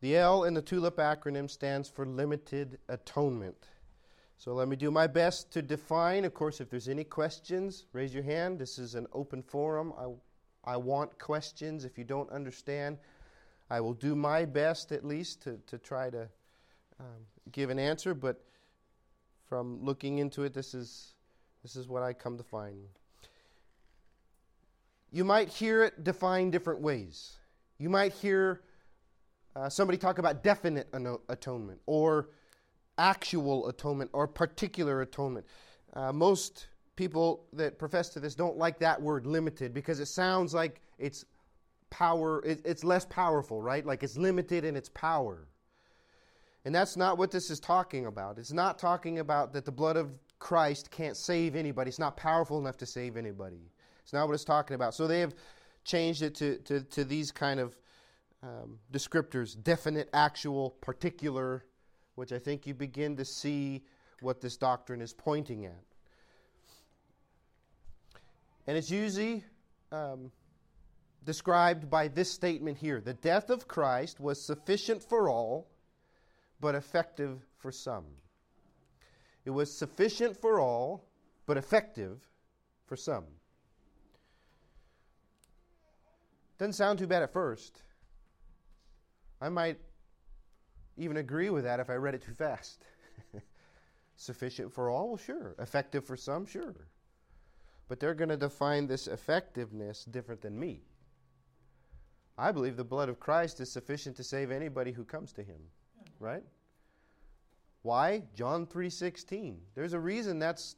The L in the TULIP acronym stands for limited atonement. So let me do my best to define. Of course, if there's any questions, raise your hand. This is an open forum. I, I want questions. If you don't understand, I will do my best at least to, to try to um, give an answer. But from looking into it, this is, this is what I come to find. You might hear it defined different ways. You might hear uh, somebody talk about definite atonement or actual atonement or particular atonement. Uh, most people that profess to this don't like that word limited because it sounds like it's power, it, it's less powerful, right? Like it's limited in its power. And that's not what this is talking about. It's not talking about that the blood of Christ can't save anybody. It's not powerful enough to save anybody. It's not what it's talking about. So they have changed it to, to, to these kind of um, descriptors definite, actual, particular, which I think you begin to see what this doctrine is pointing at. And it's usually um, described by this statement here The death of Christ was sufficient for all, but effective for some. It was sufficient for all, but effective for some. Doesn't sound too bad at first. I might even agree with that if I read it too fast. Sufficient for all? Sure. Effective for some? Sure. But they're going to define this effectiveness different than me. I believe the blood of Christ is sufficient to save anybody who comes to him. Right? Why? John 3:16. There's a reason that's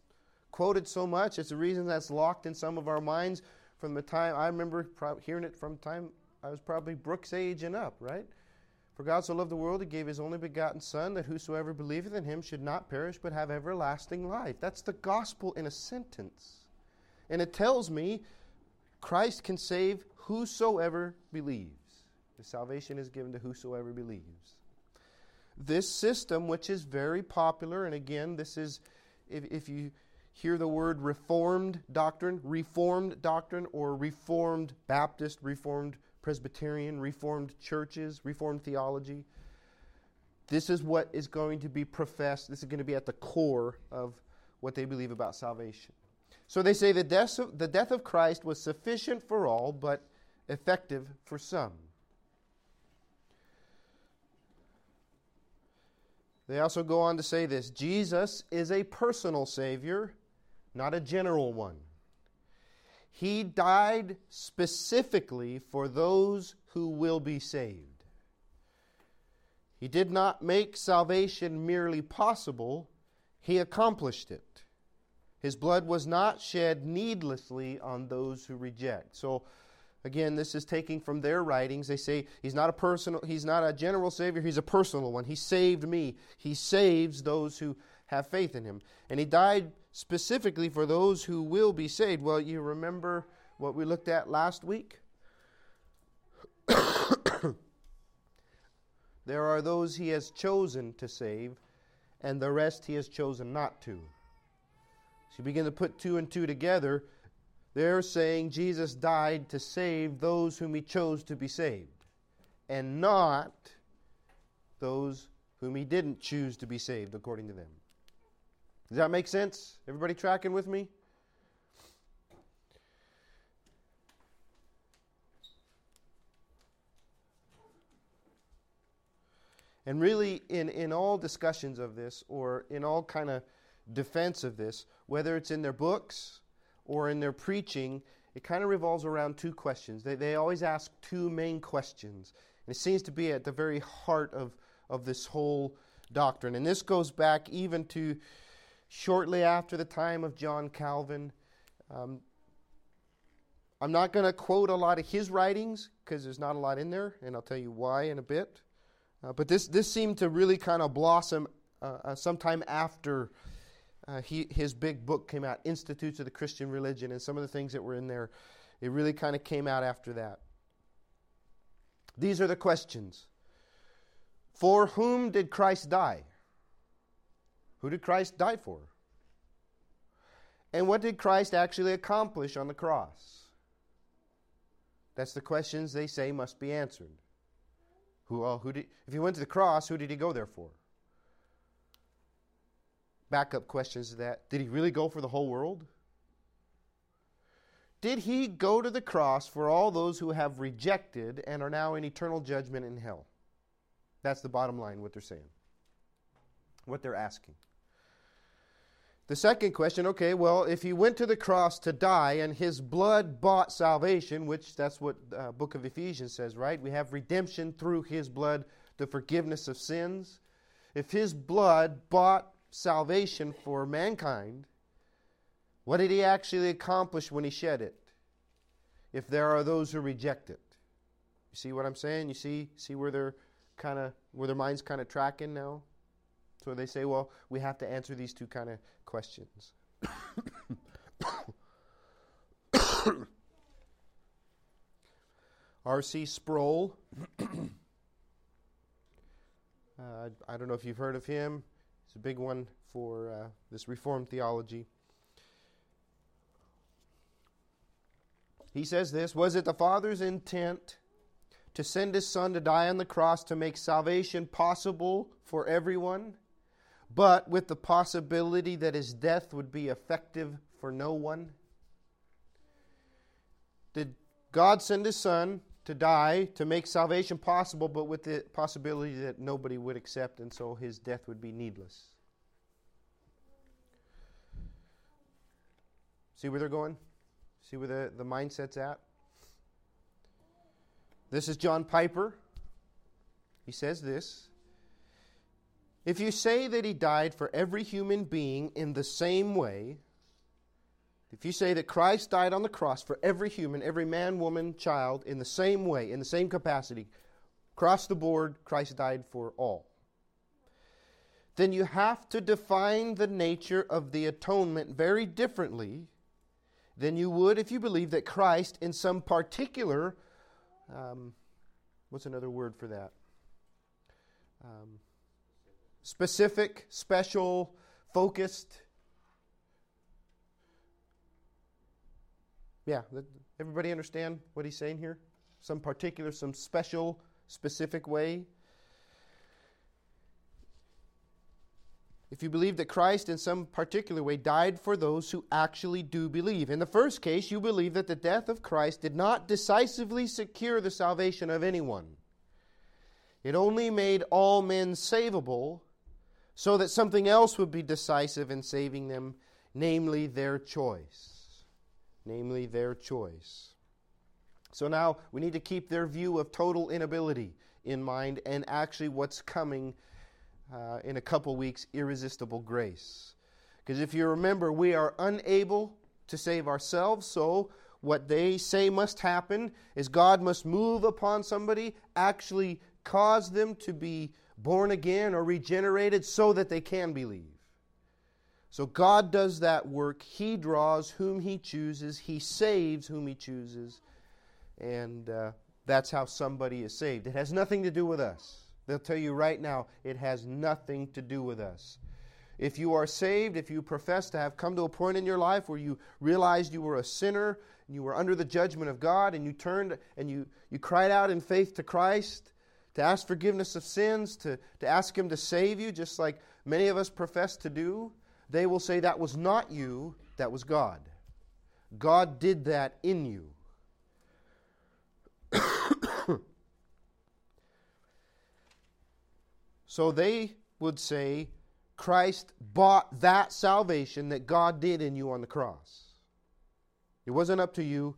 quoted so much. It's a reason that's locked in some of our minds from the time I remember hearing it from time I was probably Brooks' age and up, right? For God so loved the world, he gave his only begotten Son, that whosoever believeth in him should not perish, but have everlasting life. That's the gospel in a sentence. And it tells me Christ can save whosoever believes. The salvation is given to whosoever believes. This system, which is very popular, and again, this is, if, if you hear the word Reformed doctrine, Reformed doctrine, or Reformed Baptist, Reformed Presbyterian, Reformed churches, Reformed theology. This is what is going to be professed. This is going to be at the core of what they believe about salvation. So they say the death of, the death of Christ was sufficient for all, but effective for some. They also go on to say this Jesus is a personal Savior, not a general one. He died specifically for those who will be saved. He did not make salvation merely possible, He accomplished it. His blood was not shed needlessly on those who reject. So, again, this is taking from their writings. They say he's not a personal, he's not a general savior, he's a personal one. He saved me. He saves those who have faith in him. And he died specifically for those who will be saved. Well, you remember what we looked at last week? there are those he has chosen to save, and the rest he has chosen not to. So you begin to put two and two together. They're saying Jesus died to save those whom he chose to be saved, and not those whom he didn't choose to be saved, according to them. Does that make sense? Everybody tracking with me? And really, in, in all discussions of this, or in all kind of defense of this, whether it's in their books or in their preaching, it kind of revolves around two questions. They, they always ask two main questions. And it seems to be at the very heart of, of this whole doctrine. And this goes back even to shortly after the time of John Calvin. Um, I'm not going to quote a lot of his writings because there's not a lot in there, and I'll tell you why in a bit. Uh, but this, this seemed to really kind of blossom uh, uh, sometime after uh, he, his big book came out, Institutes of the Christian Religion, and some of the things that were in there. It really kind of came out after that. These are the questions For whom did Christ die? Who did Christ die for? And what did Christ actually accomplish on the cross? That's the questions they say must be answered. Who, well, who did, if he went to the cross, who did he go there for? Backup questions to that. Did he really go for the whole world? Did he go to the cross for all those who have rejected and are now in eternal judgment in hell? That's the bottom line, what they're saying, what they're asking. The second question okay, well, if he went to the cross to die and his blood bought salvation, which that's what uh, book of Ephesians says, right? We have redemption through his blood, the forgiveness of sins. If his blood bought salvation for mankind, what did he actually accomplish when he shed it? If there are those who reject it. You see what I'm saying? You see see where they're kind of where their minds kind of tracking now? So they say, well, we have to answer these two kind of questions. R.C. Sproul. uh, I don't know if you've heard of him. He's a big one for uh, this Reformed theology. He says this Was it the Father's intent to send his Son to die on the cross to make salvation possible for everyone? But with the possibility that his death would be effective for no one? Did God send his son to die to make salvation possible, but with the possibility that nobody would accept, and so his death would be needless? See where they're going? See where the, the mindset's at? This is John Piper. He says this if you say that he died for every human being in the same way, if you say that Christ died on the cross for every human, every man, woman, child, in the same way, in the same capacity, across the board, Christ died for all, then you have to define the nature of the atonement very differently than you would if you believe that Christ, in some particular, um, what's another word for that? Um, specific, special, focused. Yeah, everybody understand what he's saying here? Some particular, some special, specific way. If you believe that Christ in some particular way died for those who actually do believe. In the first case, you believe that the death of Christ did not decisively secure the salvation of anyone. It only made all men savable so that something else would be decisive in saving them, namely their choice. Namely their choice. So now we need to keep their view of total inability in mind and actually what's coming uh, in a couple weeks irresistible grace. Because if you remember, we are unable to save ourselves, so what they say must happen is God must move upon somebody, actually cause them to be born again or regenerated so that they can believe. So God does that work. He draws whom He chooses, He saves whom He chooses, and uh, that's how somebody is saved. It has nothing to do with us. They'll tell you right now, it has nothing to do with us. If you are saved, if you profess to have come to a point in your life where you realized you were a sinner, and you were under the judgment of God, and you turned and you, you cried out in faith to Christ, to ask forgiveness of sins, to, to ask Him to save you, just like many of us profess to do, they will say that was not you, that was God. God did that in you. so they would say, Christ bought that salvation that God did in you on the cross. It wasn't up to you,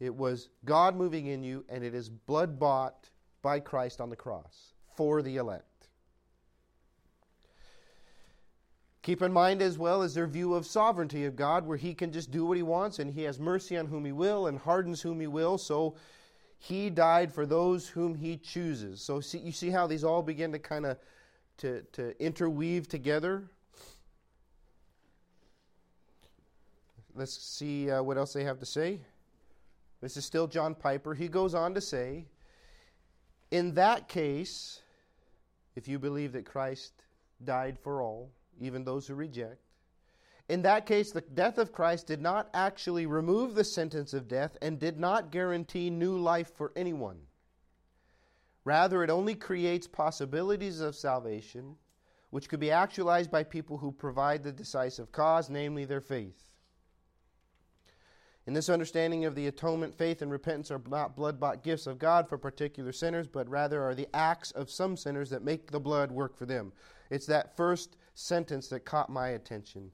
it was God moving in you, and it is blood bought by Christ on the cross for the elect. Keep in mind as well as their view of sovereignty of God, where He can just do what He wants and He has mercy on whom He will and hardens whom He will. So He died for those whom He chooses. So see, you see how these all begin to kind of to, to interweave together. Let's see uh, what else they have to say. This is still John Piper. He goes on to say in that case, if you believe that Christ died for all, even those who reject, in that case, the death of Christ did not actually remove the sentence of death and did not guarantee new life for anyone. Rather, it only creates possibilities of salvation which could be actualized by people who provide the decisive cause, namely their faith. In this understanding of the atonement, faith and repentance are not blood bought gifts of God for particular sinners, but rather are the acts of some sinners that make the blood work for them. It's that first sentence that caught my attention.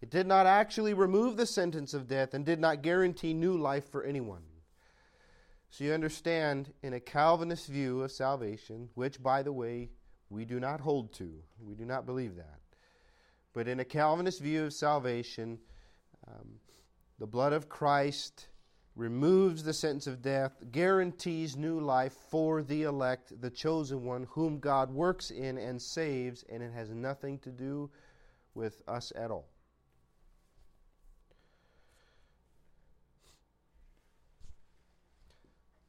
It did not actually remove the sentence of death and did not guarantee new life for anyone. So you understand, in a Calvinist view of salvation, which, by the way, we do not hold to. We do not believe that. But in a Calvinist view of salvation, um, the blood of Christ removes the sentence of death, guarantees new life for the elect, the chosen one, whom God works in and saves, and it has nothing to do with us at all.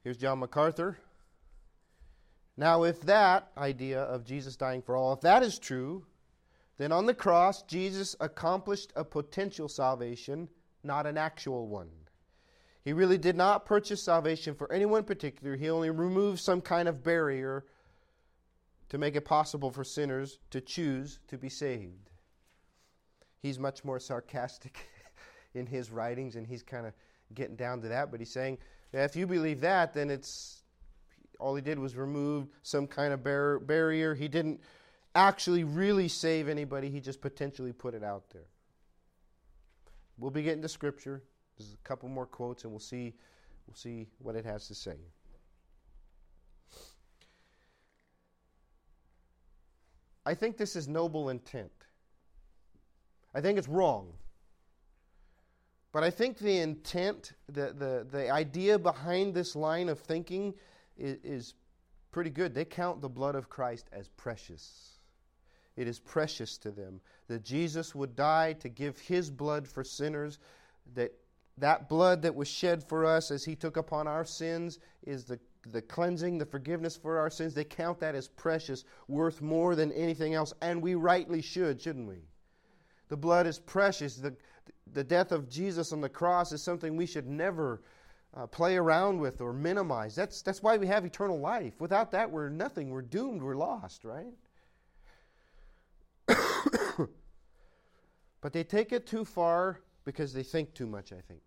Here's John MacArthur now, if that idea of Jesus dying for all, if that is true, then on the cross, Jesus accomplished a potential salvation, not an actual one. He really did not purchase salvation for anyone particular. He only removed some kind of barrier to make it possible for sinners to choose to be saved. He's much more sarcastic in his writings, and he's kind of getting down to that, but he's saying, if you believe that, then it's all he did was remove some kind of bar- barrier. He didn't actually really save anybody, he just potentially put it out there. We'll be getting to scripture. There's a couple more quotes and we'll see we'll see what it has to say. I think this is noble intent. I think it's wrong. But I think the intent, the, the, the idea behind this line of thinking is, is pretty good. They count the blood of Christ as precious. It is precious to them that Jesus would die to give his blood for sinners, that that blood that was shed for us as he took upon our sins is the, the cleansing, the forgiveness for our sins. They count that as precious, worth more than anything else, and we rightly should, shouldn't we? The blood is precious. The, the death of Jesus on the cross is something we should never uh, play around with or minimize. That's, that's why we have eternal life. Without that, we're nothing. We're doomed. We're lost, right? But they take it too far because they think too much, I think.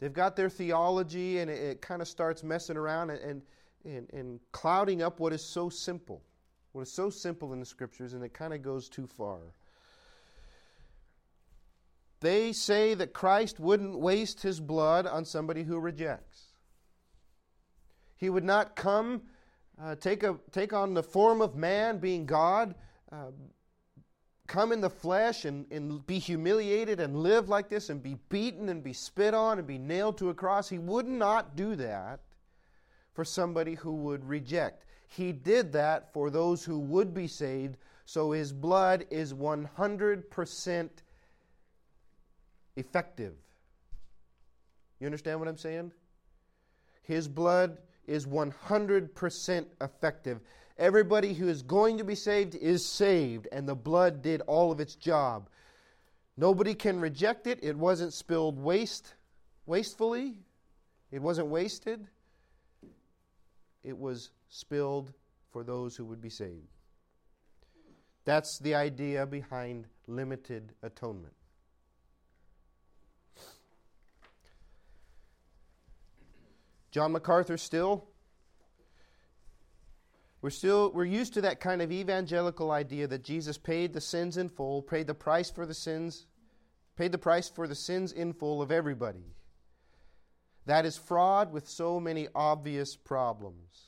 They've got their theology and it, it kind of starts messing around and, and, and clouding up what is so simple. What is so simple in the scriptures, and it kind of goes too far. They say that Christ wouldn't waste his blood on somebody who rejects. He would not come, uh, take, a, take on the form of man, being God, uh, come in the flesh and, and be humiliated and live like this and be beaten and be spit on and be nailed to a cross. He would not do that for somebody who would reject. He did that for those who would be saved, so his blood is 100% effective. You understand what I'm saying? His blood is 100% effective. Everybody who is going to be saved is saved, and the blood did all of its job. Nobody can reject it. It wasn't spilled waste, wastefully. It wasn't wasted. It was spilled for those who would be saved. That's the idea behind limited atonement. John MacArthur still we're still we're used to that kind of evangelical idea that Jesus paid the sins in full, paid the price for the sins, paid the price for the sins in full of everybody. That is fraud with so many obvious problems.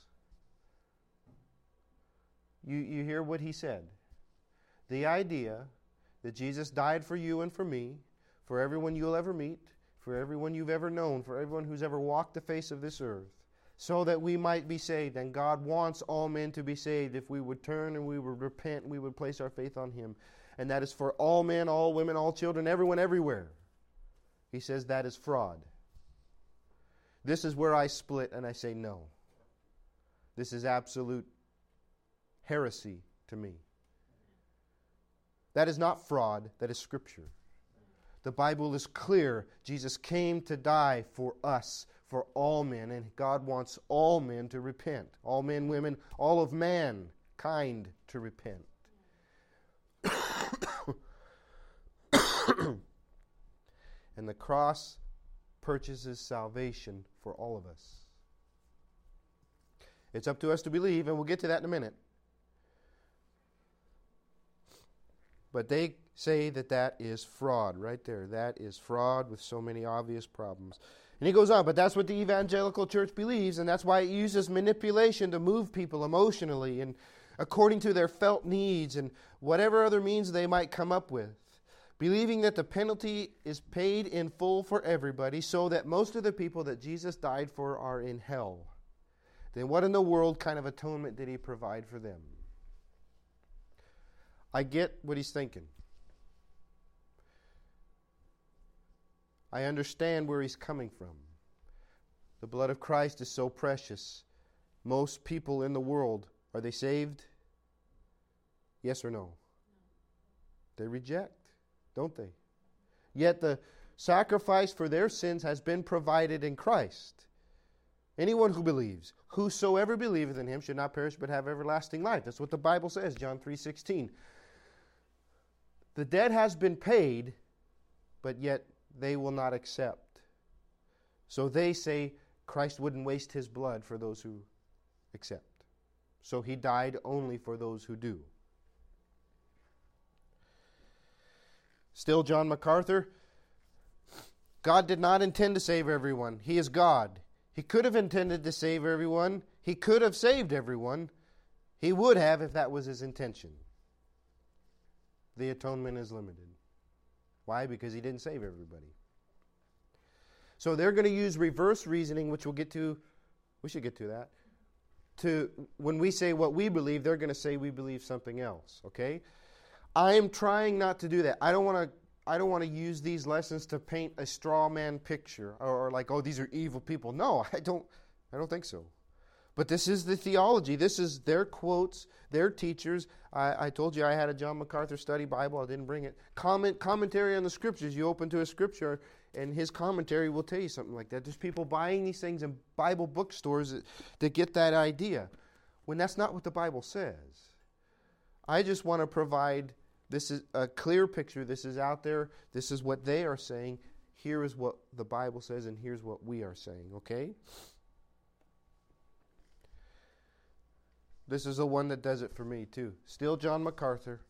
You, you hear what he said. The idea that Jesus died for you and for me, for everyone you'll ever meet, for everyone you've ever known, for everyone who's ever walked the face of this earth, so that we might be saved. And God wants all men to be saved if we would turn and we would repent we would place our faith on Him. And that is for all men, all women, all children, everyone, everywhere. He says that is fraud. This is where I split and I say no. This is absolute heresy to me. That is not fraud, that is Scripture. The Bible is clear. Jesus came to die for us, for all men, and God wants all men to repent. All men, women, all of mankind to repent. and the cross purchases salvation for all of us. It's up to us to believe, and we'll get to that in a minute. But they say that that is fraud right there. That is fraud with so many obvious problems. And he goes on, but that's what the evangelical church believes, and that's why it uses manipulation to move people emotionally and according to their felt needs and whatever other means they might come up with. Believing that the penalty is paid in full for everybody, so that most of the people that Jesus died for are in hell. Then, what in the world kind of atonement did he provide for them? I get what he's thinking. I understand where he's coming from. The blood of Christ is so precious. Most people in the world, are they saved? Yes or no? They reject, don't they? Yet the sacrifice for their sins has been provided in Christ. Anyone who believes, whosoever believeth in him should not perish but have everlasting life. That's what the Bible says, John 3:16. The debt has been paid, but yet they will not accept. So they say Christ wouldn't waste his blood for those who accept. So he died only for those who do. Still, John MacArthur, God did not intend to save everyone. He is God. He could have intended to save everyone. He could have saved everyone. He would have if that was his intention. The atonement is limited. Why? Because he didn't save everybody. So they're going to use reverse reasoning, which we'll get to. We should get to that. To when we say what we believe, they're going to say we believe something else. Okay? I am trying not to do that. I don't want to. I don't want to use these lessons to paint a straw man picture or, like, oh, these are evil people. No, I don't. I don't think so. But this is the theology. This is their quotes, their teachers. I, I, told you I had a John MacArthur study Bible. I didn't bring it. Comment commentary on the scriptures. You open to a scripture, and his commentary will tell you something like that. There's people buying these things in Bible bookstores that get that idea, when that's not what the Bible says. I just want to provide this is a clear picture. This is out there. This is what they are saying. Here is what the Bible says, and here's what we are saying. Okay. This is the one that does it for me, too. Still, John MacArthur.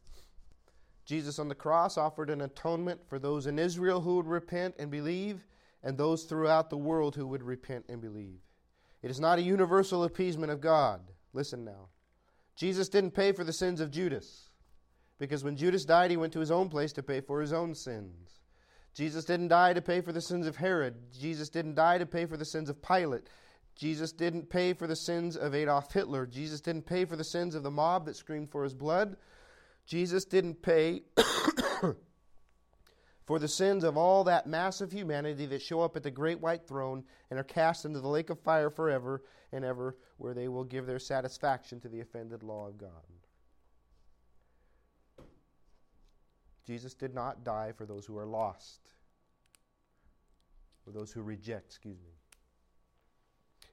Jesus on the cross offered an atonement for those in Israel who would repent and believe, and those throughout the world who would repent and believe. It is not a universal appeasement of God. Listen now. Jesus didn't pay for the sins of Judas, because when Judas died, he went to his own place to pay for his own sins. Jesus didn't die to pay for the sins of Herod. Jesus didn't die to pay for the sins of Pilate. Jesus didn't pay for the sins of Adolf Hitler. Jesus didn't pay for the sins of the mob that screamed for his blood. Jesus didn't pay for the sins of all that mass of humanity that show up at the great white throne and are cast into the lake of fire forever and ever, where they will give their satisfaction to the offended law of God. Jesus did not die for those who are lost, for those who reject, excuse me.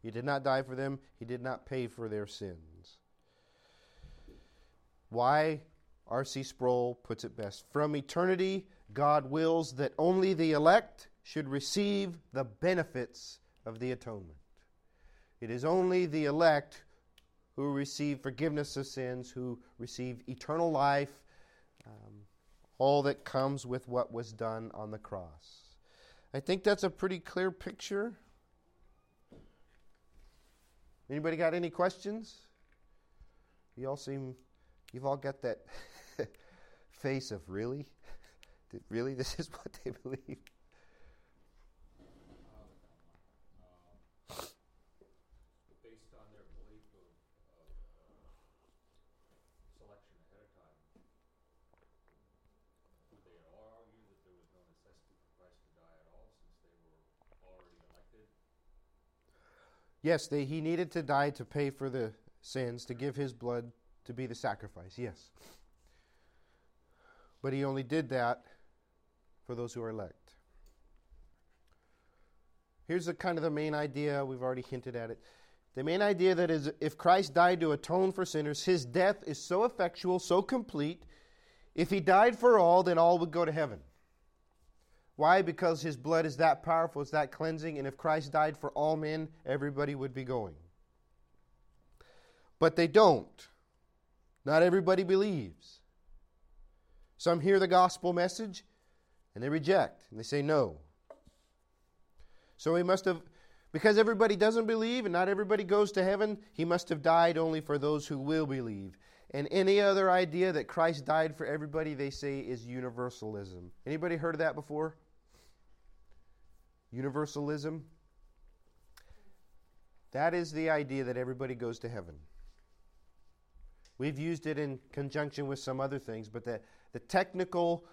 He did not die for them, He did not pay for their sins. Why? R.C. Sproul puts it best. From eternity, God wills that only the elect should receive the benefits of the atonement. It is only the elect who receive forgiveness of sins, who receive eternal life, um, all that comes with what was done on the cross. I think that's a pretty clear picture Anybody got any questions? You all seem, you've all got that face of really? really? This is what they believe? Yes, they, he needed to die to pay for the sins, to give his blood to be the sacrifice, yes. But he only did that for those who are elect. here's the kind of the main idea. We've already hinted at it. The main idea that is if Christ died to atone for sinners, his death is so effectual, so complete. If he died for all, then all would go to heaven. Why? Because his blood is that powerful, it's that cleansing, and if Christ died for all men, everybody would be going. But they don't. Not everybody believes. Some hear the gospel message and they reject and they say no. So he must have, because everybody doesn't believe and not everybody goes to heaven, he must have died only for those who will believe. And any other idea that Christ died for everybody, they say, is universalism. Anybody heard of that before? Universalism? That is the idea that everybody goes to heaven. We've used it in conjunction with some other things, but the, the technical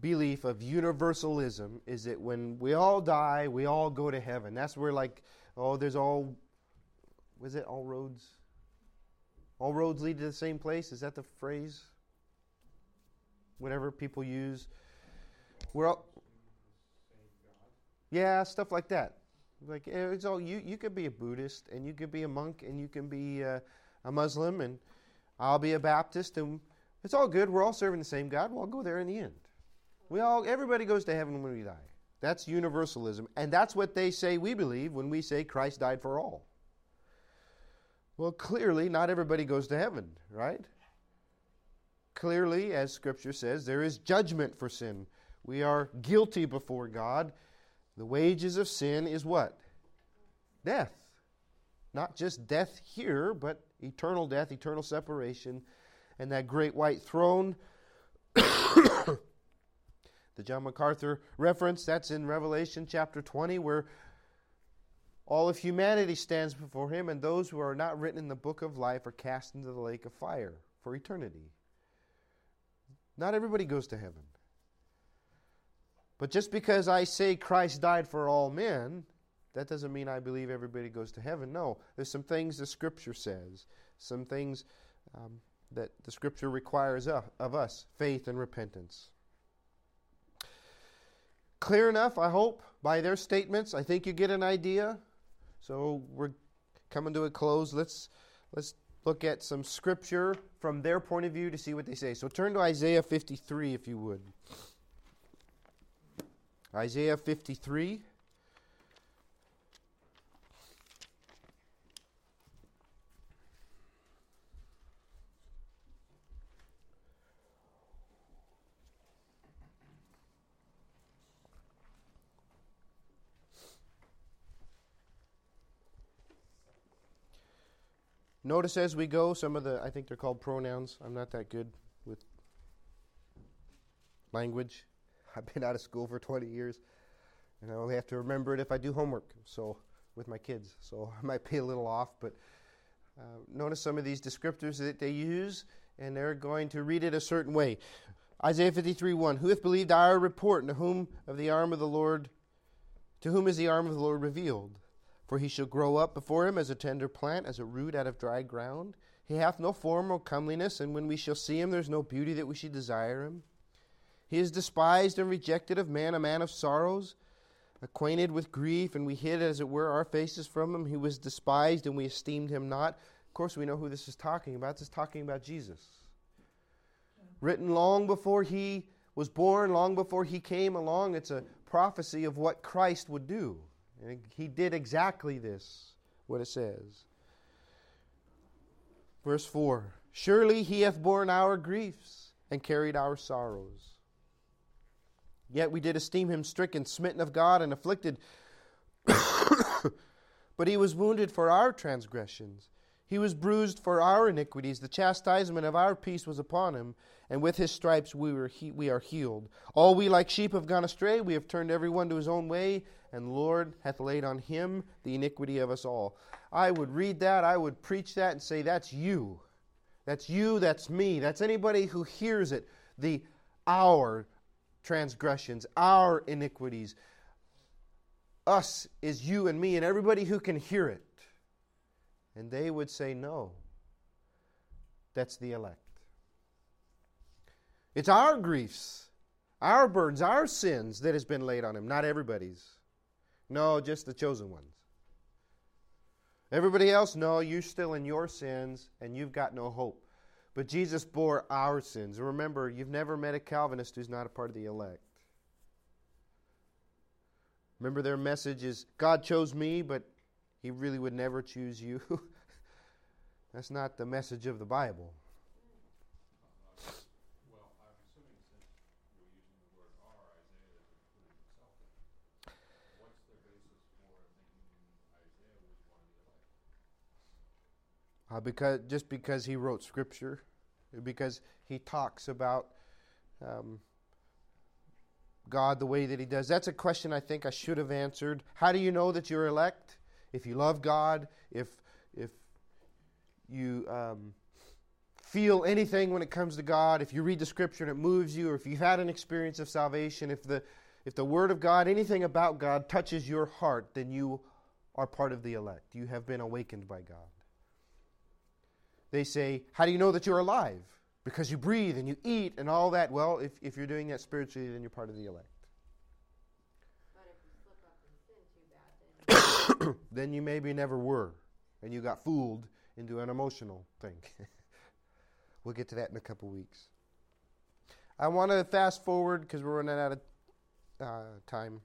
belief of universalism is that when we all die, we all go to heaven. That's where, like, oh, there's all, was it all roads? All roads lead to the same place? Is that the phrase? Whatever people use. We're all, yeah, stuff like that. Like eh, it's all you. You could be a Buddhist, and you could be a monk, and you can be uh, a Muslim, and I'll be a Baptist, and it's all good. We're all serving the same God. We'll all go there in the end. We all, everybody goes to heaven when we die. That's universalism. And that's what they say we believe when we say Christ died for all. Well, clearly, not everybody goes to heaven, right? Clearly, as Scripture says, there is judgment for sin. We are guilty before God. The wages of sin is what? Death. Not just death here, but eternal death, eternal separation, and that great white throne the John MacArthur reference, that's in Revelation chapter 20, where all of humanity stands before him, and those who are not written in the book of life are cast into the lake of fire for eternity. Not everybody goes to heaven. But just because I say Christ died for all men, that doesn't mean I believe everybody goes to heaven. No, there's some things the Scripture says, some things um, that the Scripture requires of, of us faith and repentance. Clear enough, I hope, by their statements. I think you get an idea. So we're coming to a close. Let's let's look at some scripture from their point of view to see what they say. So turn to Isaiah 53 if you would. Isaiah 53 Notice as we go some of the, I think they're called pronouns. I'm not that good with language. I've been out of school for 20 years, and I only have to remember it if I do homework. So with my kids, so I might be a little off. But uh, notice some of these descriptors that they use, and they're going to read it a certain way. Isaiah 53 1 Who hath believed our report, and to whom of the arm of the Lord, to whom is the arm of the Lord revealed? For he shall grow up before him as a tender plant, as a root out of dry ground. He hath no form or comeliness, and when we shall see him, there is no beauty that we should desire him. He is despised and rejected of man, a man of sorrows, acquainted with grief, and we hid, as it were, our faces from him. He was despised, and we esteemed him not. Of course, we know who this is talking about. This is talking about Jesus. Written long before he was born, long before he came along, it's a prophecy of what Christ would do. And he did exactly this, what it says. Verse 4 Surely he hath borne our griefs and carried our sorrows. Yet we did esteem him stricken, smitten of God, and afflicted. but he was wounded for our transgressions, he was bruised for our iniquities. The chastisement of our peace was upon him, and with his stripes we, were he- we are healed. All we like sheep have gone astray, we have turned every one to his own way and the Lord hath laid on him the iniquity of us all. I would read that, I would preach that, and say, That's you. That's you, that's me, that's anybody who hears it. The our transgressions, our iniquities. Us is you and me, and everybody who can hear it. And they would say, No. That's the elect. It's our griefs, our burdens, our sins that has been laid on him, not everybody's. No, just the chosen ones. Everybody else, no, you're still in your sins and you've got no hope. But Jesus bore our sins. Remember, you've never met a Calvinist who's not a part of the elect. Remember, their message is God chose me, but he really would never choose you. That's not the message of the Bible. Uh, because just because he wrote scripture, because he talks about um, God the way that he does. That's a question I think I should have answered. How do you know that you're elect? If you love God, if if you um, feel anything when it comes to God, if you read the scripture and it moves you, or if you've had an experience of salvation, if the if the word of God, anything about God touches your heart, then you are part of the elect. You have been awakened by God. They say, How do you know that you're alive? Because you breathe and you eat and all that. Well, if, if you're doing that spiritually, then you're part of the elect. Then... then you maybe never were, and you got fooled into an emotional thing. we'll get to that in a couple weeks. I want to fast forward because we're running out of uh, time.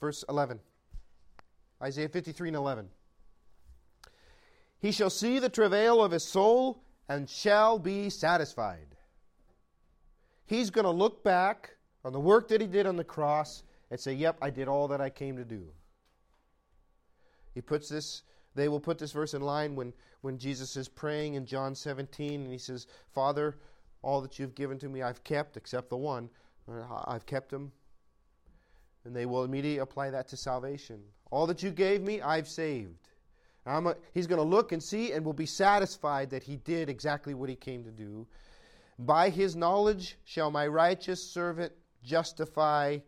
Verse 11. Isaiah 53 and 11. He shall see the travail of his soul and shall be satisfied. He's going to look back on the work that he did on the cross and say, Yep, I did all that I came to do. He puts this, they will put this verse in line when, when Jesus is praying in John 17 and he says, Father, all that you've given to me I've kept, except the one. I've kept them. And they will immediately apply that to salvation. All that you gave me, I've saved. A, he's going to look and see and will be satisfied that he did exactly what he came to do. By his knowledge shall my righteous servant justify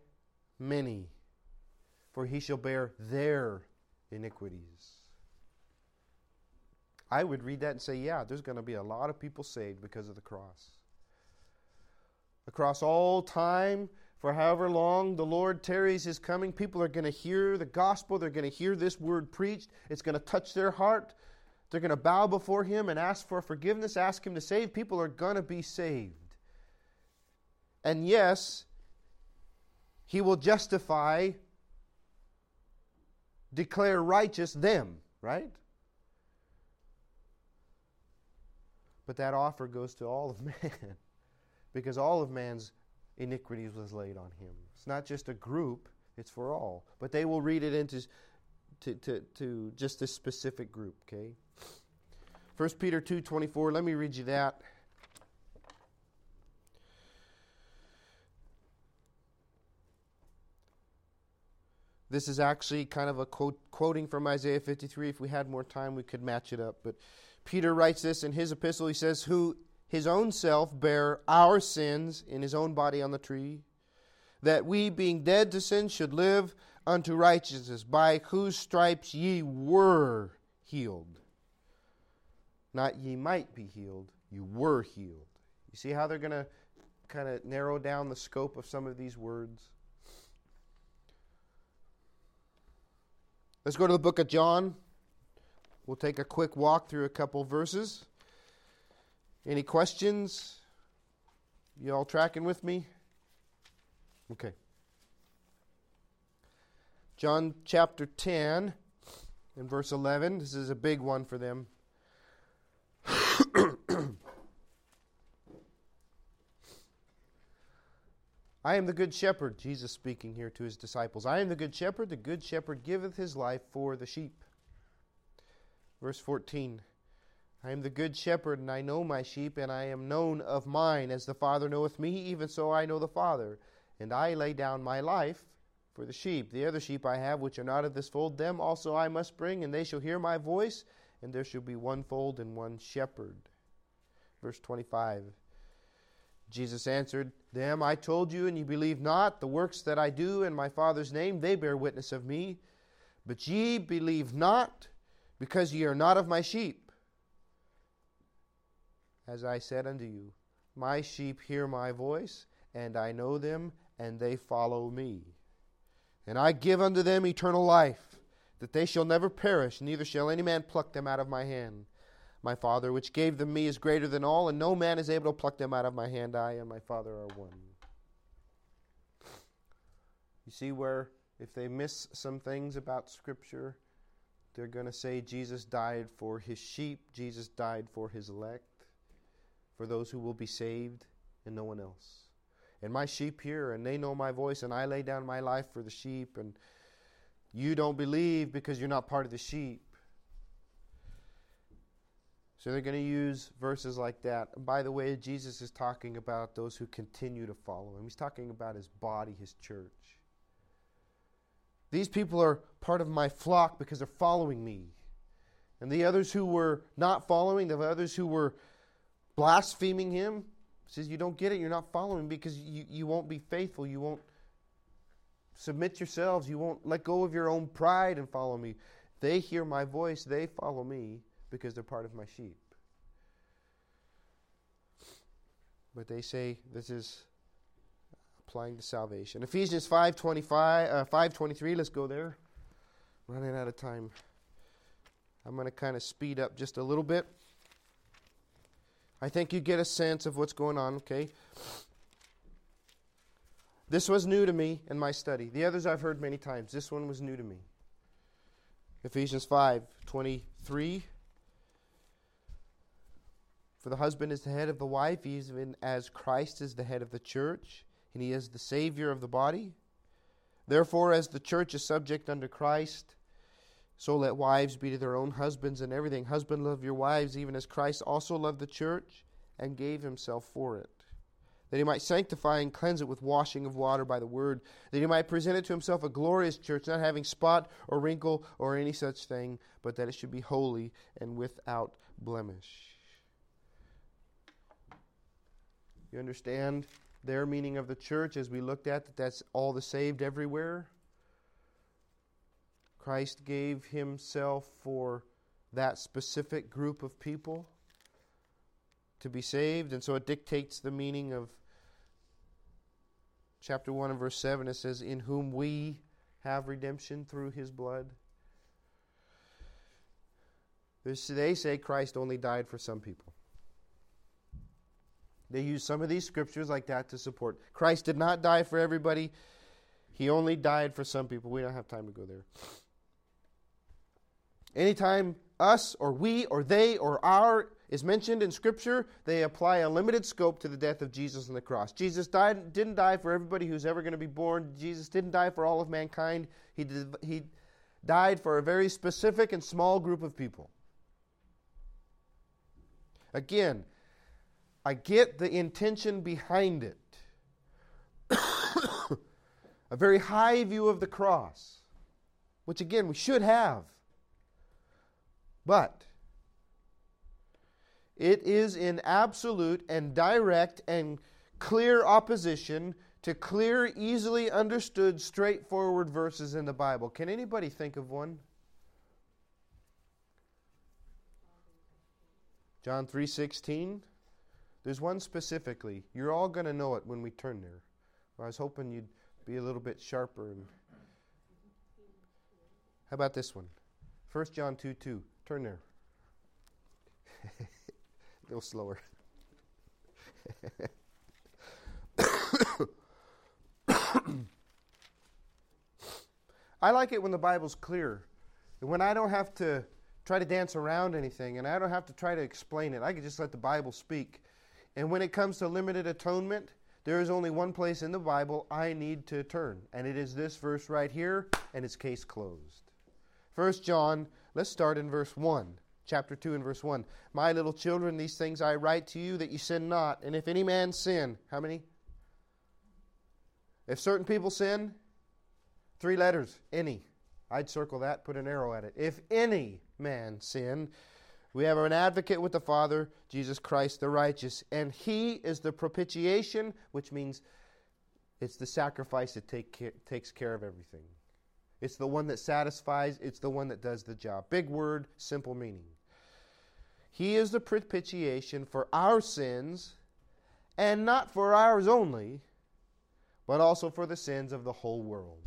many, for he shall bear their iniquities. I would read that and say, yeah, there's going to be a lot of people saved because of the cross. Across all time, for however long the Lord tarries his coming, people are going to hear the gospel. They're going to hear this word preached. It's going to touch their heart. They're going to bow before him and ask for forgiveness, ask him to save. People are going to be saved. And yes, he will justify, declare righteous them, right? But that offer goes to all of man because all of man's iniquities was laid on him. It's not just a group, it's for all. But they will read it into to, to, to just this specific group, okay? 1 Peter 2.24, let me read you that. This is actually kind of a quote, quoting from Isaiah 53. If we had more time, we could match it up. But Peter writes this in his epistle. He says, Who his own self bare our sins in his own body on the tree, that we, being dead to sin, should live unto righteousness, by whose stripes ye were healed. Not ye might be healed, you were healed. You see how they're going to kind of narrow down the scope of some of these words? Let's go to the book of John. We'll take a quick walk through a couple verses. Any questions? You all tracking with me? Okay. John chapter 10 and verse 11. This is a big one for them. I am the good shepherd, Jesus speaking here to his disciples. I am the good shepherd. The good shepherd giveth his life for the sheep. Verse 14. I am the good shepherd, and I know my sheep, and I am known of mine. As the Father knoweth me, even so I know the Father. And I lay down my life for the sheep. The other sheep I have, which are not of this fold, them also I must bring, and they shall hear my voice, and there shall be one fold and one shepherd. Verse 25 Jesus answered, Them I told you, and ye believe not. The works that I do in my Father's name, they bear witness of me. But ye believe not, because ye are not of my sheep as I said unto you, My sheep hear my voice, and I know them, and they follow me. And I give unto them eternal life, that they shall never perish, neither shall any man pluck them out of my hand. My Father, which gave them me, is greater than all, and no man is able to pluck them out of my hand. I and my Father are one. You see where, if they miss some things about Scripture, they're going to say Jesus died for his sheep, Jesus died for his elect, for those who will be saved, and no one else. And my sheep hear, and they know my voice, and I lay down my life for the sheep, and you don't believe because you're not part of the sheep. So they're going to use verses like that. And by the way, Jesus is talking about those who continue to follow him. He's talking about his body, his church. These people are part of my flock because they're following me. And the others who were not following, the others who were blaspheming him, says, You don't get it, you're not following because you, you won't be faithful. You won't submit yourselves. You won't let go of your own pride and follow me. They hear my voice, they follow me because they're part of my sheep. But they say this is applying to salvation. Ephesians 5:25 uh, 5:23, let's go there. Running out of time. I'm going to kind of speed up just a little bit. I think you get a sense of what's going on, okay? This was new to me in my study. The others I've heard many times. This one was new to me. Ephesians 5:23 For the husband is the head of the wife, even as Christ is the head of the church and he is the Savior of the body. Therefore, as the church is subject unto Christ, so let wives be to their own husbands and everything. Husband, love your wives, even as Christ also loved the church and gave himself for it. That he might sanctify and cleanse it with washing of water by the word, that he might present it to himself a glorious church, not having spot or wrinkle or any such thing, but that it should be holy and without blemish. You understand? their meaning of the church, as we looked at, that that's all the saved everywhere. Christ gave himself for that specific group of people to be saved, and so it dictates the meaning of chapter 1 and verse 7. It says, In whom we have redemption through his blood. They say Christ only died for some people. They use some of these scriptures like that to support. Christ did not die for everybody, He only died for some people. We don't have time to go there. Anytime us or we or they or our is mentioned in Scripture, they apply a limited scope to the death of Jesus on the cross. Jesus died, didn't die for everybody who's ever going to be born. Jesus didn't die for all of mankind. He, did, he died for a very specific and small group of people. Again, I get the intention behind it. a very high view of the cross, which again we should have. But it is in absolute and direct and clear opposition to clear, easily understood, straightforward verses in the Bible. Can anybody think of one? John 3:16 there's one specifically. You're all going to know it when we turn there. I was hoping you'd be a little bit sharper. How about this one? 1 John 2 2. Turn there. a little slower. I like it when the Bible's clear. When I don't have to try to dance around anything and I don't have to try to explain it. I can just let the Bible speak. And when it comes to limited atonement, there is only one place in the Bible I need to turn, and it is this verse right here, and it's case closed. First John, let's start in verse 1, chapter 2 and verse 1. My little children, these things I write to you that you sin not. And if any man sin, how many? If certain people sin, three letters, any. I'd circle that, put an arrow at it. If any man sin, we have an advocate with the Father, Jesus Christ the righteous, and he is the propitiation, which means it's the sacrifice that take care, takes care of everything. It's the one that satisfies, it's the one that does the job. Big word, simple meaning. He is the propitiation for our sins, and not for ours only, but also for the sins of the whole world.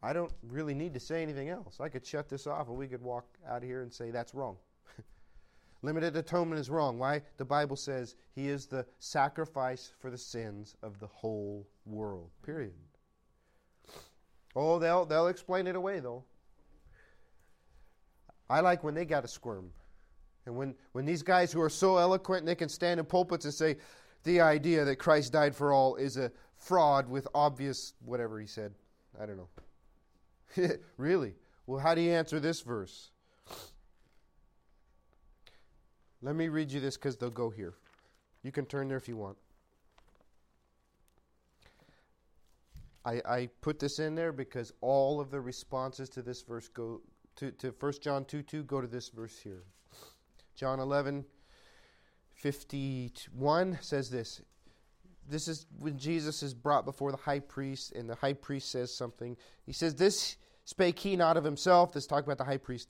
I don't really need to say anything else. I could shut this off and we could walk out of here and say that's wrong. Limited atonement is wrong. Why? The Bible says he is the sacrifice for the sins of the whole world. Period. Oh, they'll they'll explain it away though. I like when they got to squirm. And when, when these guys who are so eloquent and they can stand in pulpits and say the idea that Christ died for all is a fraud with obvious whatever he said. I don't know. really? Well, how do you answer this verse? Let me read you this because they'll go here. You can turn there if you want. I, I put this in there because all of the responses to this verse go to, to 1 John 2 2 go to this verse here. John 11 51 says this. This is when Jesus is brought before the high priest, and the high priest says something. He says, This spake he not of himself. This talk about the high priest.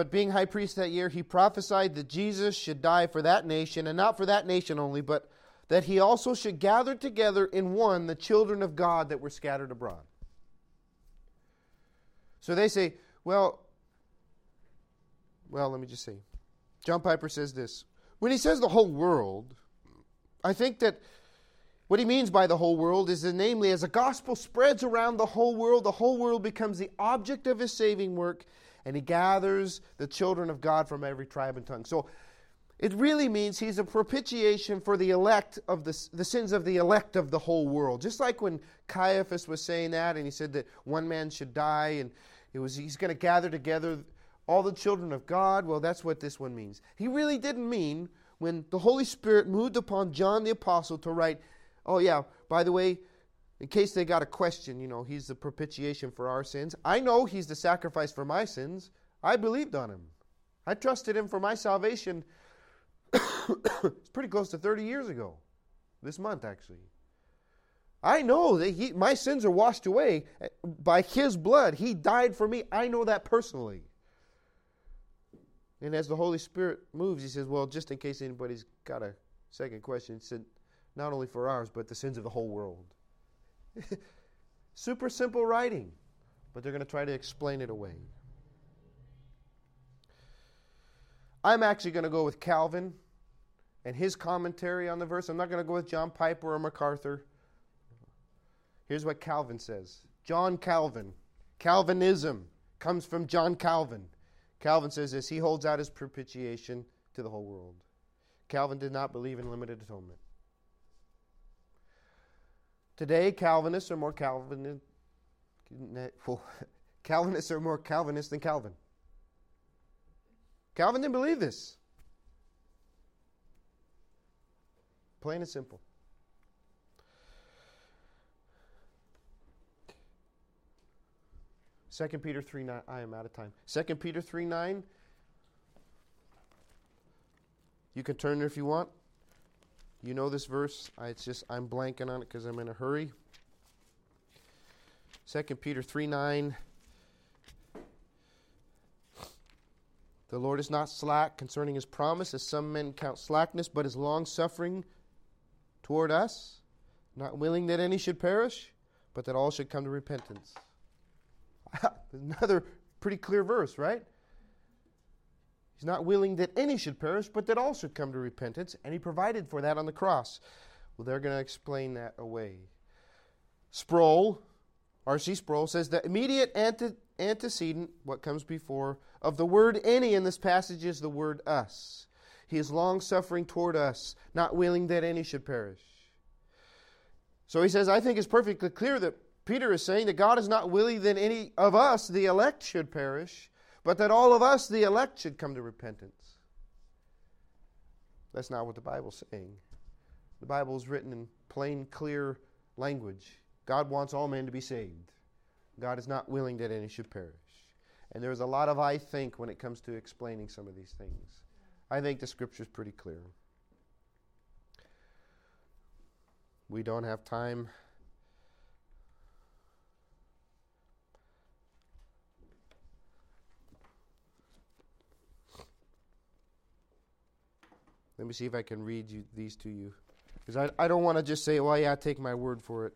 But being high priest that year, he prophesied that Jesus should die for that nation, and not for that nation only, but that he also should gather together in one the children of God that were scattered abroad. So they say, well, well, let me just say. John Piper says this. When he says the whole world, I think that what he means by the whole world is that, namely, as the gospel spreads around the whole world, the whole world becomes the object of his saving work, and he gathers the children of God from every tribe and tongue. So it really means he's a propitiation for the elect of the, the sins of the elect of the whole world. Just like when Caiaphas was saying that, and he said that one man should die, and it was he's going to gather together all the children of God. Well, that's what this one means. He really didn't mean when the Holy Spirit moved upon John the apostle to write, "Oh yeah, by the way, in case they got a question, you know, he's the propitiation for our sins. I know he's the sacrifice for my sins. I believed on him. I trusted him for my salvation. it's pretty close to 30 years ago. This month actually. I know that he, my sins are washed away by his blood. He died for me. I know that personally. And as the Holy Spirit moves, he says, Well, just in case anybody's got a second question, said, Not only for ours, but the sins of the whole world. Super simple writing, but they're going to try to explain it away. I'm actually going to go with Calvin and his commentary on the verse. I'm not going to go with John Piper or MacArthur. Here's what Calvin says John Calvin, Calvinism comes from John Calvin. Calvin says this he holds out his propitiation to the whole world. Calvin did not believe in limited atonement. Today, Calvinists are more Calvinist. Calvinists are more Calvinist than Calvin. Calvin didn't believe this. Plain and simple. Second Peter 3 9. I am out of time. Second Peter 3 9. You can turn if you want. You know this verse. I, it's just I'm blanking on it because I'm in a hurry. 2 Peter 3 9. The Lord is not slack concerning his promise, as some men count slackness, but is long suffering toward us, not willing that any should perish, but that all should come to repentance. Another pretty clear verse, right? He's not willing that any should perish, but that all should come to repentance, and he provided for that on the cross. Well, they're going to explain that away. Sproul, R.C. Sproul, says the immediate ante- antecedent, what comes before, of the word any in this passage is the word us. He is long suffering toward us, not willing that any should perish. So he says, I think it's perfectly clear that Peter is saying that God is not willing that any of us, the elect, should perish, but that all of us, the elect, should come to repentance. That's not what the Bible's saying. The Bible is written in plain, clear language. God wants all men to be saved. God is not willing that any should perish. And there's a lot of I think when it comes to explaining some of these things. I think the scripture is pretty clear. We don't have time. Let me see if I can read you, these to you. Because I, I don't want to just say, well, yeah, take my word for it.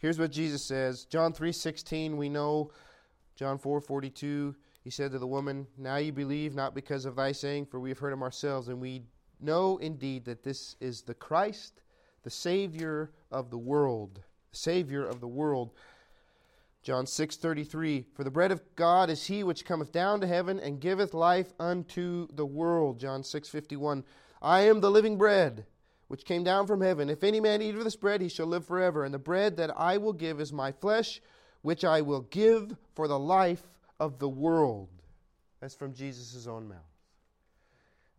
Here's what Jesus says. John 3.16, we know. John 4.42, he said to the woman, Now you believe, not because of thy saying, for we have heard him ourselves, and we know indeed that this is the Christ, the Savior of the world. Savior of the world. John 6:33 For the bread of God is he which cometh down to heaven and giveth life unto the world. John 6:51 I am the living bread which came down from heaven. If any man eat of this bread, he shall live forever. And the bread that I will give is my flesh, which I will give for the life of the world. That's from Jesus' own mouth.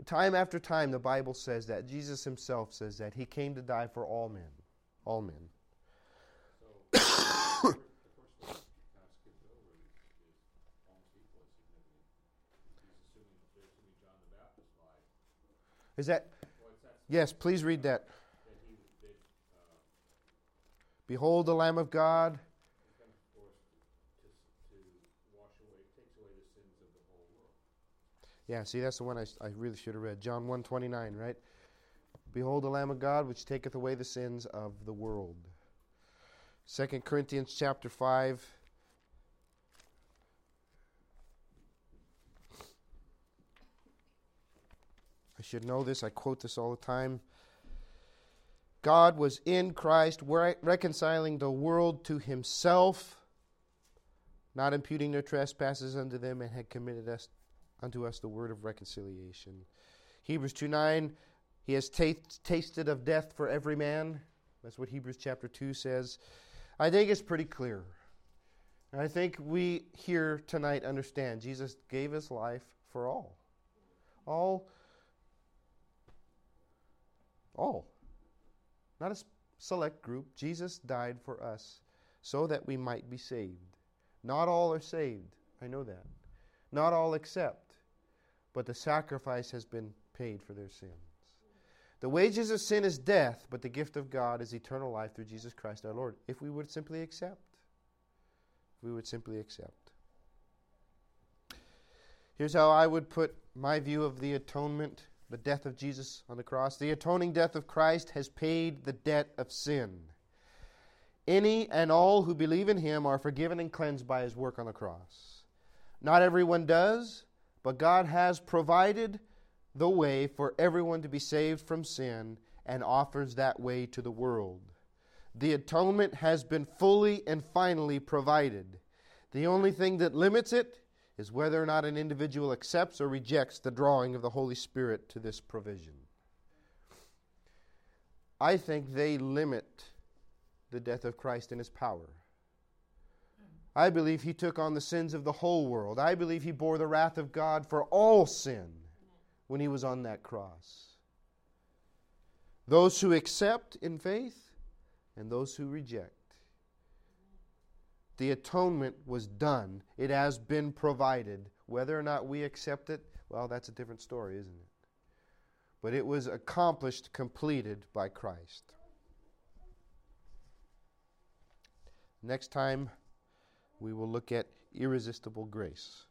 Time after time, the Bible says that. Jesus himself says that. He came to die for all men. All men. Is that Yes, please read that. Behold the Lamb of God. Yeah, see, that's the one I, I really should have read. John 1 29, right? Behold the Lamb of God, which taketh away the sins of the world. 2 Corinthians chapter 5. I should know this. I quote this all the time. God was in Christ reconciling the world to himself, not imputing their trespasses unto them, and had committed us unto us the word of reconciliation. Hebrews 2 9, he has taste, tasted of death for every man. That's what Hebrews chapter 2 says. I think it's pretty clear. And I think we here tonight understand Jesus gave his life for all. All all. Not a select group. Jesus died for us so that we might be saved. Not all are saved. I know that. Not all accept. But the sacrifice has been paid for their sins. The wages of sin is death, but the gift of God is eternal life through Jesus Christ our Lord. If we would simply accept. If we would simply accept. Here's how I would put my view of the atonement the death of Jesus on the cross. The atoning death of Christ has paid the debt of sin. Any and all who believe in him are forgiven and cleansed by his work on the cross. Not everyone does, but God has provided the way for everyone to be saved from sin and offers that way to the world. The atonement has been fully and finally provided. The only thing that limits it is whether or not an individual accepts or rejects the drawing of the Holy Spirit to this provision. I think they limit the death of Christ in his power. I believe he took on the sins of the whole world. I believe he bore the wrath of God for all sin when he was on that cross. Those who accept in faith and those who reject. The atonement was done, it has been provided. Whether or not we accept it, well, that's a different story, isn't it? But it was accomplished, completed by Christ. Next time, we will look at irresistible grace.